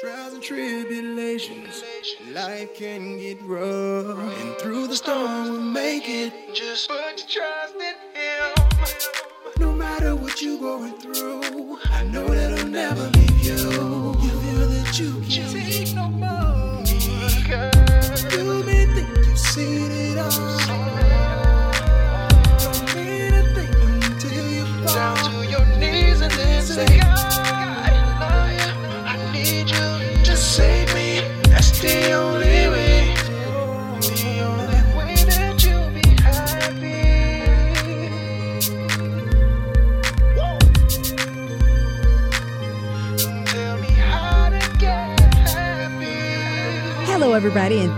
Trials and tribulations, life can get rough. And through the storm, we'll make it. Just put your trust in Him. No matter what you're going through, I know that I'll never leave you. You feel that you can't take no more. You may think you've seen it all.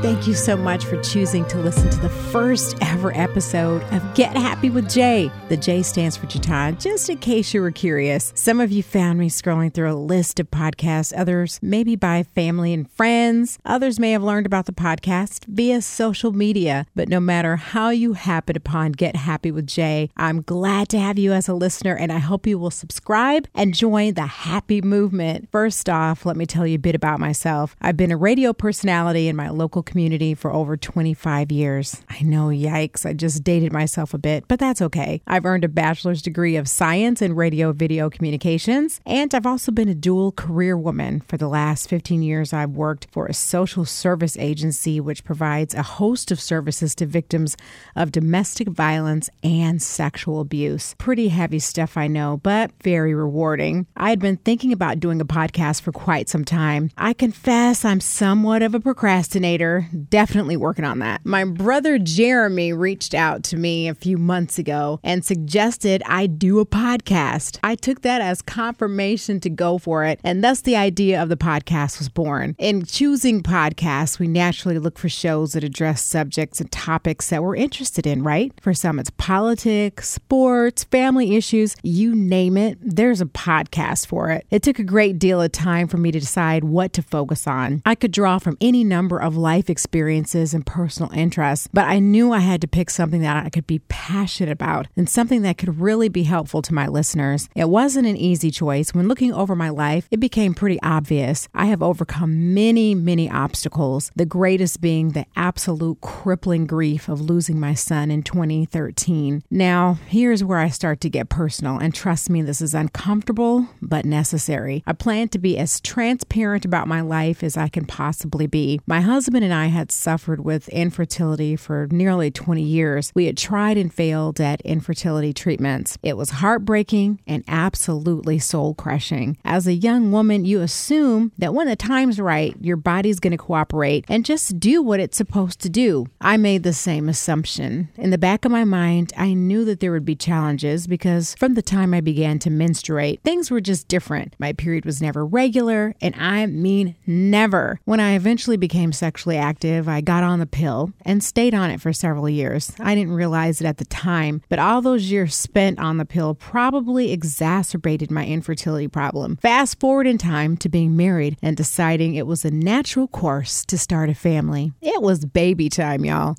Thank you so much for choosing to listen to the first ever episode of Get Happy with Jay. The J stands for Jatan, just in case you were curious. Some of you found me scrolling through a list of podcasts, others maybe by family and friends. Others may have learned about the podcast via social media. But no matter how you happen upon Get Happy with Jay, I'm glad to have you as a listener, and I hope you will subscribe and join the happy movement. First off, let me tell you a bit about myself. I've been a radio personality in my local community for over 25 years. I know, yikes, I just dated myself a bit, but that's okay. I've earned a bachelor's degree of science in radio video communications, and I've also been a dual career woman. For the last 15 years, I've worked for a social service agency which provides a host of services to victims of domestic violence and sexual abuse. Pretty heavy stuff, I know, but very rewarding. I had been thinking about doing a podcast for quite some time. I confess I'm somewhat of a procrastinator, definitely working on that. My brother Jeremy reached out to me a few months ago and suggested I do a podcast. I took that as confirmation to go for it, and thus the idea of the podcast was born. In choosing podcasts, we naturally look for shows that address subjects and topics that we're interested in, right? For some, it's politics, sports, family issues, you name it, there's a podcast for it. It took a great deal of time for me to decide what to focus on. I could draw from any number of life experiences and personal interests, but I knew I had to pick something that I could be passionate about and something that could really be helpful to my listeners. It wasn't an easy choice. When looking over my life, it became pretty obvious. I have overcome many, many obstacles, the greatest being the absolute crippling grief of losing my son in 2013. Now, here's where I start to get personal, and trust me, this is uncomfortable but necessary. I plan to be as transparent about my life as I can possibly be. My husband and I had suffered with infertility for nearly 20 years. We had tried and failed at infertility treatments. It was heartbreaking and absolutely soul crushing. As a young woman, you assume that when the time's right, your body's going to cooperate and just do what it's supposed to do. I made the same assumption. In the back of my mind, I knew that there would be challenges because from the time I began to menstruate, things were just different. My period was never regular, and I mean never. When I eventually became sexually active, I got on the pill and stayed on it for several years. I didn't realize it at the time, but all those years spent on the pill probably exacerbated my infertility problem. Fast forward in time to being married and deciding it was a natural course to start a family. It was baby time, y'all.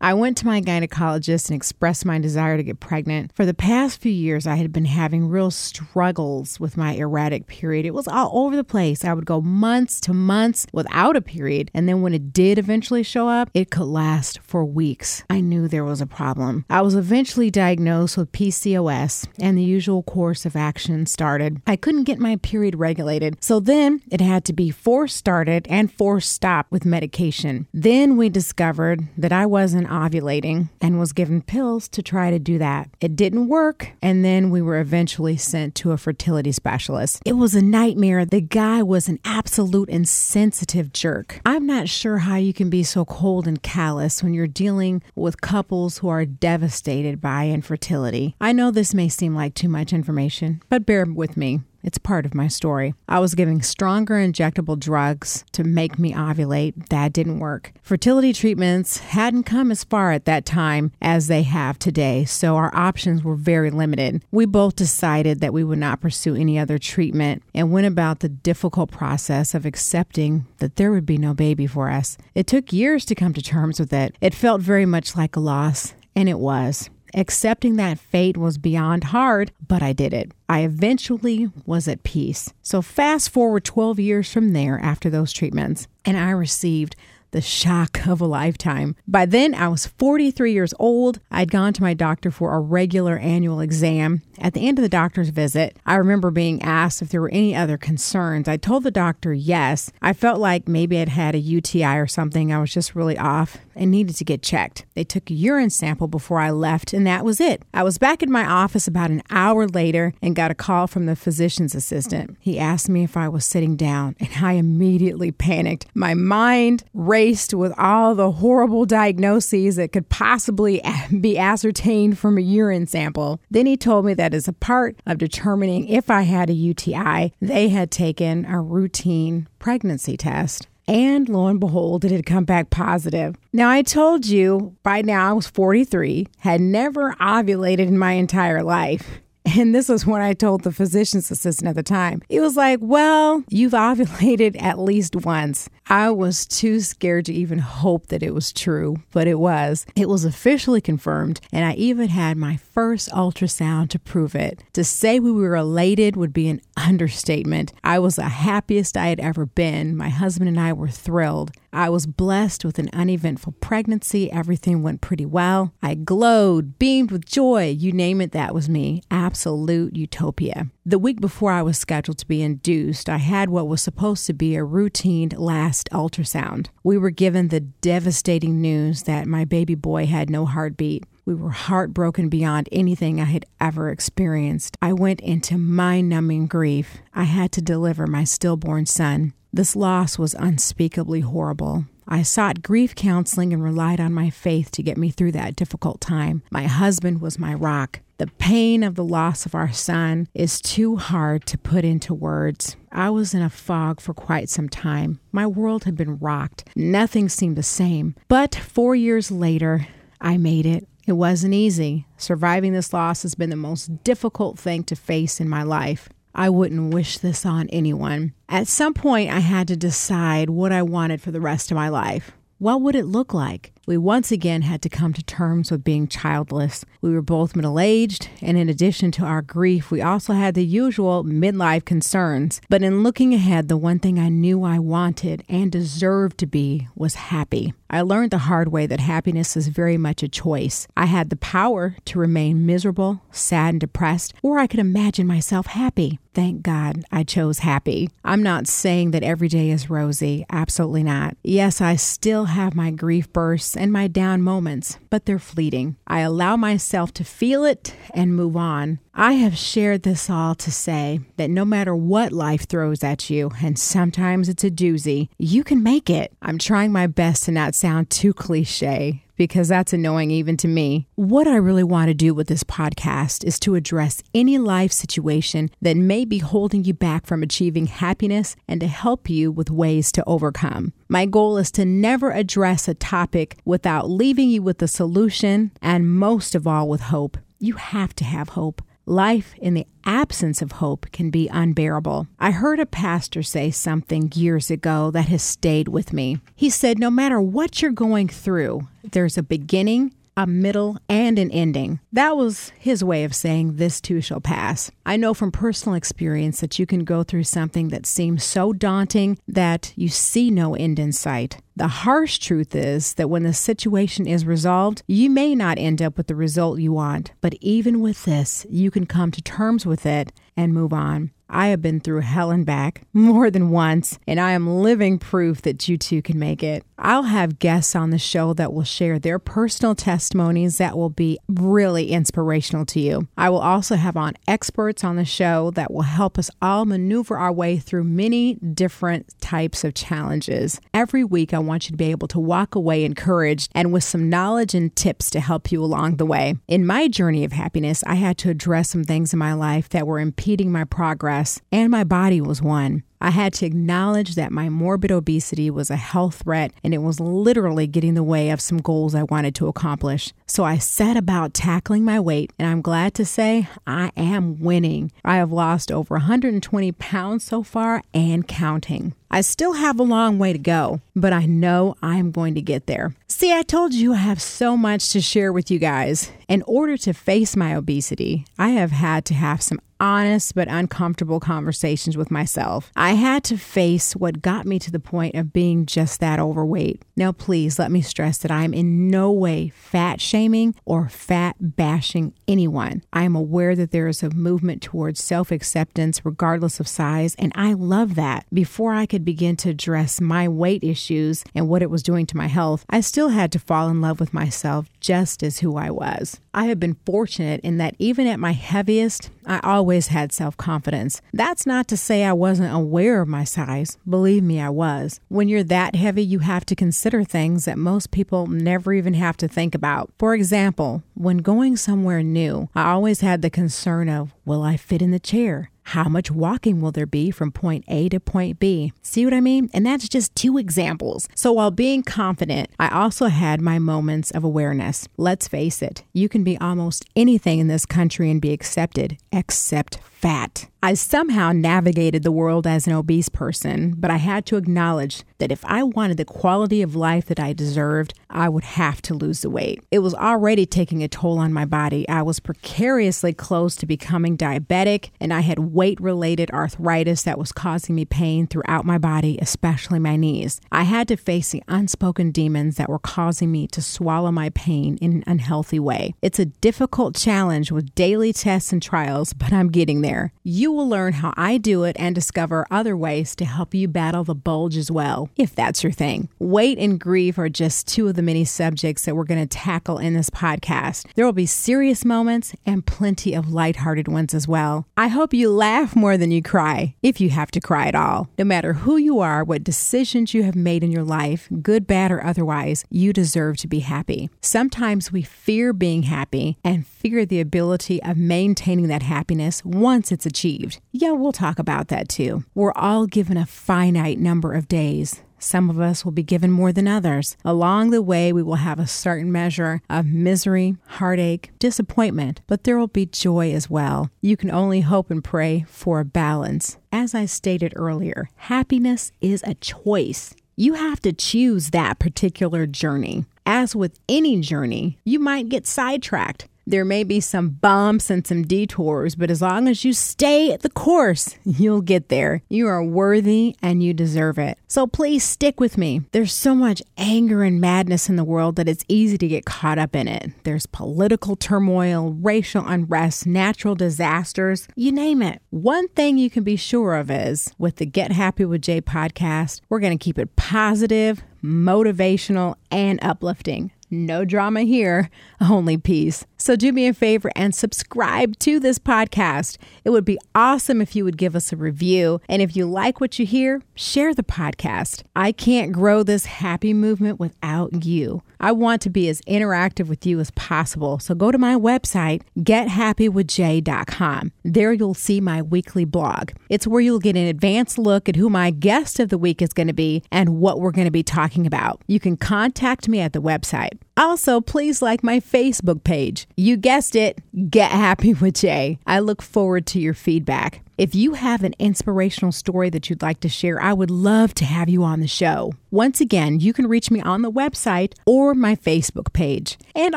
I went to my gynecologist and expressed my desire to get pregnant. For the past few years, I had been having real struggles with my erratic period. It was all over the place. I would go months to months without a period. And then when it did eventually show up, it could last for weeks. I knew there was a problem. I was eventually diagnosed with PCOS, and the usual course of action started. I couldn't get my period regulated. So then it had to be force started and force stopped with medication. Then we discovered that I wasn't ovulating and was given pills to try to do that. It didn't work, and then we were eventually sent to a fertility specialist. It was a nightmare. The guy was an absolute insensitive jerk. I'm not sure how you can be so cold and callous when you're dealing with couples who are devastated by infertility. I know this may seem like too much information, but bear with me. It's part of my story. I was giving stronger injectable drugs to make me ovulate. That didn't work. Fertility treatments hadn't come as far at that time as they have today, so our options were very limited. We both decided that we would not pursue any other treatment and went about the difficult process of accepting that there would be no baby for us. It took years to come to terms with it. It felt very much like a loss, and it was. Accepting that fate was beyond hard, but I did it. I eventually was at peace. So, fast forward 12 years from there after those treatments, and I received the shock of a lifetime. By then, I was 43 years old. I'd gone to my doctor for a regular annual exam. At the end of the doctor's visit, I remember being asked if there were any other concerns. I told the doctor yes. I felt like maybe I'd had a UTI or something. I was just really off and needed to get checked. They took a urine sample before I left, and that was it. I was back in my office about an hour later and got a call from the physician's assistant. He asked me if I was sitting down, and I immediately panicked. My mind raced with all the horrible diagnoses that could possibly be ascertained from a urine sample. Then he told me that as a part of determining if I had a UTI, they had taken a routine pregnancy test. And lo and behold, it had come back positive. Now, I told you by now I was 43, had never ovulated in my entire life. And this was when I told the physician's assistant at the time. He was like, Well, you've ovulated at least once. I was too scared to even hope that it was true, but it was. It was officially confirmed, and I even had my first ultrasound to prove it. To say we were elated would be an understatement. I was the happiest I had ever been. My husband and I were thrilled. I was blessed with an uneventful pregnancy. Everything went pretty well. I glowed, beamed with joy. You name it, that was me. Absolute utopia. The week before I was scheduled to be induced, I had what was supposed to be a routine last ultrasound. We were given the devastating news that my baby boy had no heartbeat. We were heartbroken beyond anything I had ever experienced. I went into mind numbing grief. I had to deliver my stillborn son. This loss was unspeakably horrible. I sought grief counseling and relied on my faith to get me through that difficult time. My husband was my rock. The pain of the loss of our son is too hard to put into words. I was in a fog for quite some time. My world had been rocked. Nothing seemed the same. But four years later, I made it. It wasn't easy. Surviving this loss has been the most difficult thing to face in my life. I wouldn't wish this on anyone. At some point, I had to decide what I wanted for the rest of my life. What would it look like? We once again had to come to terms with being childless. We were both middle aged, and in addition to our grief, we also had the usual midlife concerns. But in looking ahead, the one thing I knew I wanted and deserved to be was happy. I learned the hard way that happiness is very much a choice. I had the power to remain miserable, sad, and depressed, or I could imagine myself happy. Thank God I chose happy. I'm not saying that every day is rosy, absolutely not. Yes, I still have my grief bursts and my down moments, but they're fleeting. I allow myself to feel it and move on. I have shared this all to say that no matter what life throws at you, and sometimes it's a doozy, you can make it. I'm trying my best to not sound too cliche because that's annoying even to me. What I really want to do with this podcast is to address any life situation that may be holding you back from achieving happiness and to help you with ways to overcome. My goal is to never address a topic without leaving you with a solution and most of all with hope. You have to have hope. Life in the absence of hope can be unbearable. I heard a pastor say something years ago that has stayed with me. He said, No matter what you're going through, there's a beginning, a middle, and an ending. That was his way of saying this too shall pass. I know from personal experience that you can go through something that seems so daunting that you see no end in sight. The harsh truth is that when the situation is resolved, you may not end up with the result you want, but even with this, you can come to terms with it and move on. I have been through hell and back more than once, and I am living proof that you too can make it. I'll have guests on the show that will share their personal testimonies that will be really inspirational to you. I will also have on experts on the show that will help us all maneuver our way through many different types of challenges. Every week, I want you to be able to walk away encouraged and with some knowledge and tips to help you along the way. In my journey of happiness, I had to address some things in my life that were impeding my progress, and my body was one. I had to acknowledge that my morbid obesity was a health threat and it was literally getting in the way of some goals I wanted to accomplish. So I set about tackling my weight, and I'm glad to say I am winning. I have lost over 120 pounds so far and counting. I still have a long way to go, but I know I'm going to get there. See, I told you I have so much to share with you guys. In order to face my obesity, I have had to have some honest but uncomfortable conversations with myself. I had to face what got me to the point of being just that overweight. Now, please let me stress that I am in no way fat shaming or fat bashing anyone. I am aware that there is a movement towards self acceptance regardless of size, and I love that. Before I could begin to address my weight issues and what it was doing to my health, I still had to fall in love with myself just as who I was. I have been fortunate in that even at my heaviest, I always had self confidence. That's not to say I wasn't aware of my size. Believe me, I was. When you're that heavy, you have to consider things that most people never even have to think about. For example, when going somewhere new, I always had the concern of will I fit in the chair? How much walking will there be from point A to point B? See what I mean? And that's just two examples. So while being confident, I also had my moments of awareness. Let's face it, you can be almost anything in this country and be accepted, except fat. I somehow navigated the world as an obese person, but I had to acknowledge that if I wanted the quality of life that I deserved, I would have to lose the weight. It was already taking a toll on my body. I was precariously close to becoming diabetic, and I had weight related arthritis that was causing me pain throughout my body, especially my knees. I had to face the unspoken demons that were causing me to swallow my pain in an unhealthy way. It's a difficult challenge with daily tests and trials, but I'm getting there. You will learn how I do it and discover other ways to help you battle the bulge as well, if that's your thing. Weight and grief are just two of the many subjects that we're going to tackle in this podcast. There will be serious moments and plenty of lighthearted ones as well. I hope you laugh more than you cry, if you have to cry at all. No matter who you are, what decisions you have made in your life, good, bad, or otherwise, you deserve to be happy. Sometimes we fear being happy and fear the ability of maintaining that happiness once it's achieved. Yeah, we'll talk about that too. We're all given a finite number of days. Some of us will be given more than others. Along the way, we will have a certain measure of misery, heartache, disappointment, but there will be joy as well. You can only hope and pray for a balance. As I stated earlier, happiness is a choice. You have to choose that particular journey. As with any journey, you might get sidetracked. There may be some bumps and some detours, but as long as you stay the course, you'll get there. You are worthy and you deserve it. So please stick with me. There's so much anger and madness in the world that it's easy to get caught up in it. There's political turmoil, racial unrest, natural disasters, you name it. One thing you can be sure of is with the Get Happy with Jay podcast, we're going to keep it positive, motivational, and uplifting. No drama here, only peace. So do me a favor and subscribe to this podcast. It would be awesome if you would give us a review. And if you like what you hear, share the podcast. I can't grow this happy movement without you. I want to be as interactive with you as possible. So go to my website, gethappywithjay.com. There you'll see my weekly blog. It's where you'll get an advanced look at who my guest of the week is going to be and what we're going to be talking about. You can contact me at the website. Also, please like my Facebook page. You guessed it, Get Happy with Jay. I look forward to your feedback. If you have an inspirational story that you'd like to share, I would love to have you on the show. Once again, you can reach me on the website or my Facebook page. And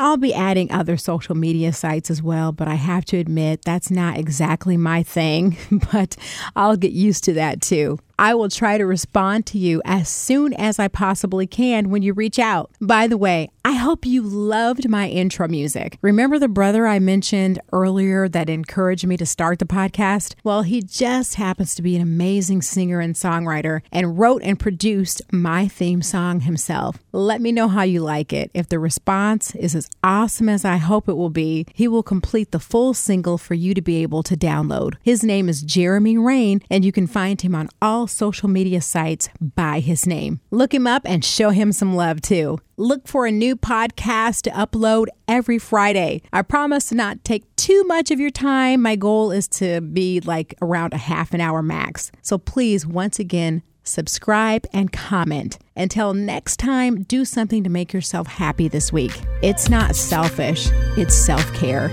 I'll be adding other social media sites as well, but I have to admit that's not exactly my thing, but I'll get used to that too. I will try to respond to you as soon as I possibly can when you reach out. By the way, I hope you loved my intro music. Remember the brother I mentioned earlier that encouraged me to start the podcast? Well, he just happens to be an amazing singer and songwriter and wrote and produced my theme song himself. Let me know how you like it. If the response is as awesome as I hope it will be, he will complete the full single for you to be able to download. His name is Jeremy Rain, and you can find him on all social media sites by his name. Look him up and show him some love too. Look for a new podcast to upload every Friday. I promise to not take too much of your time. My goal is to be like around a half an hour max. So please, once again, subscribe and comment. Until next time, do something to make yourself happy this week. It's not selfish, it's self care.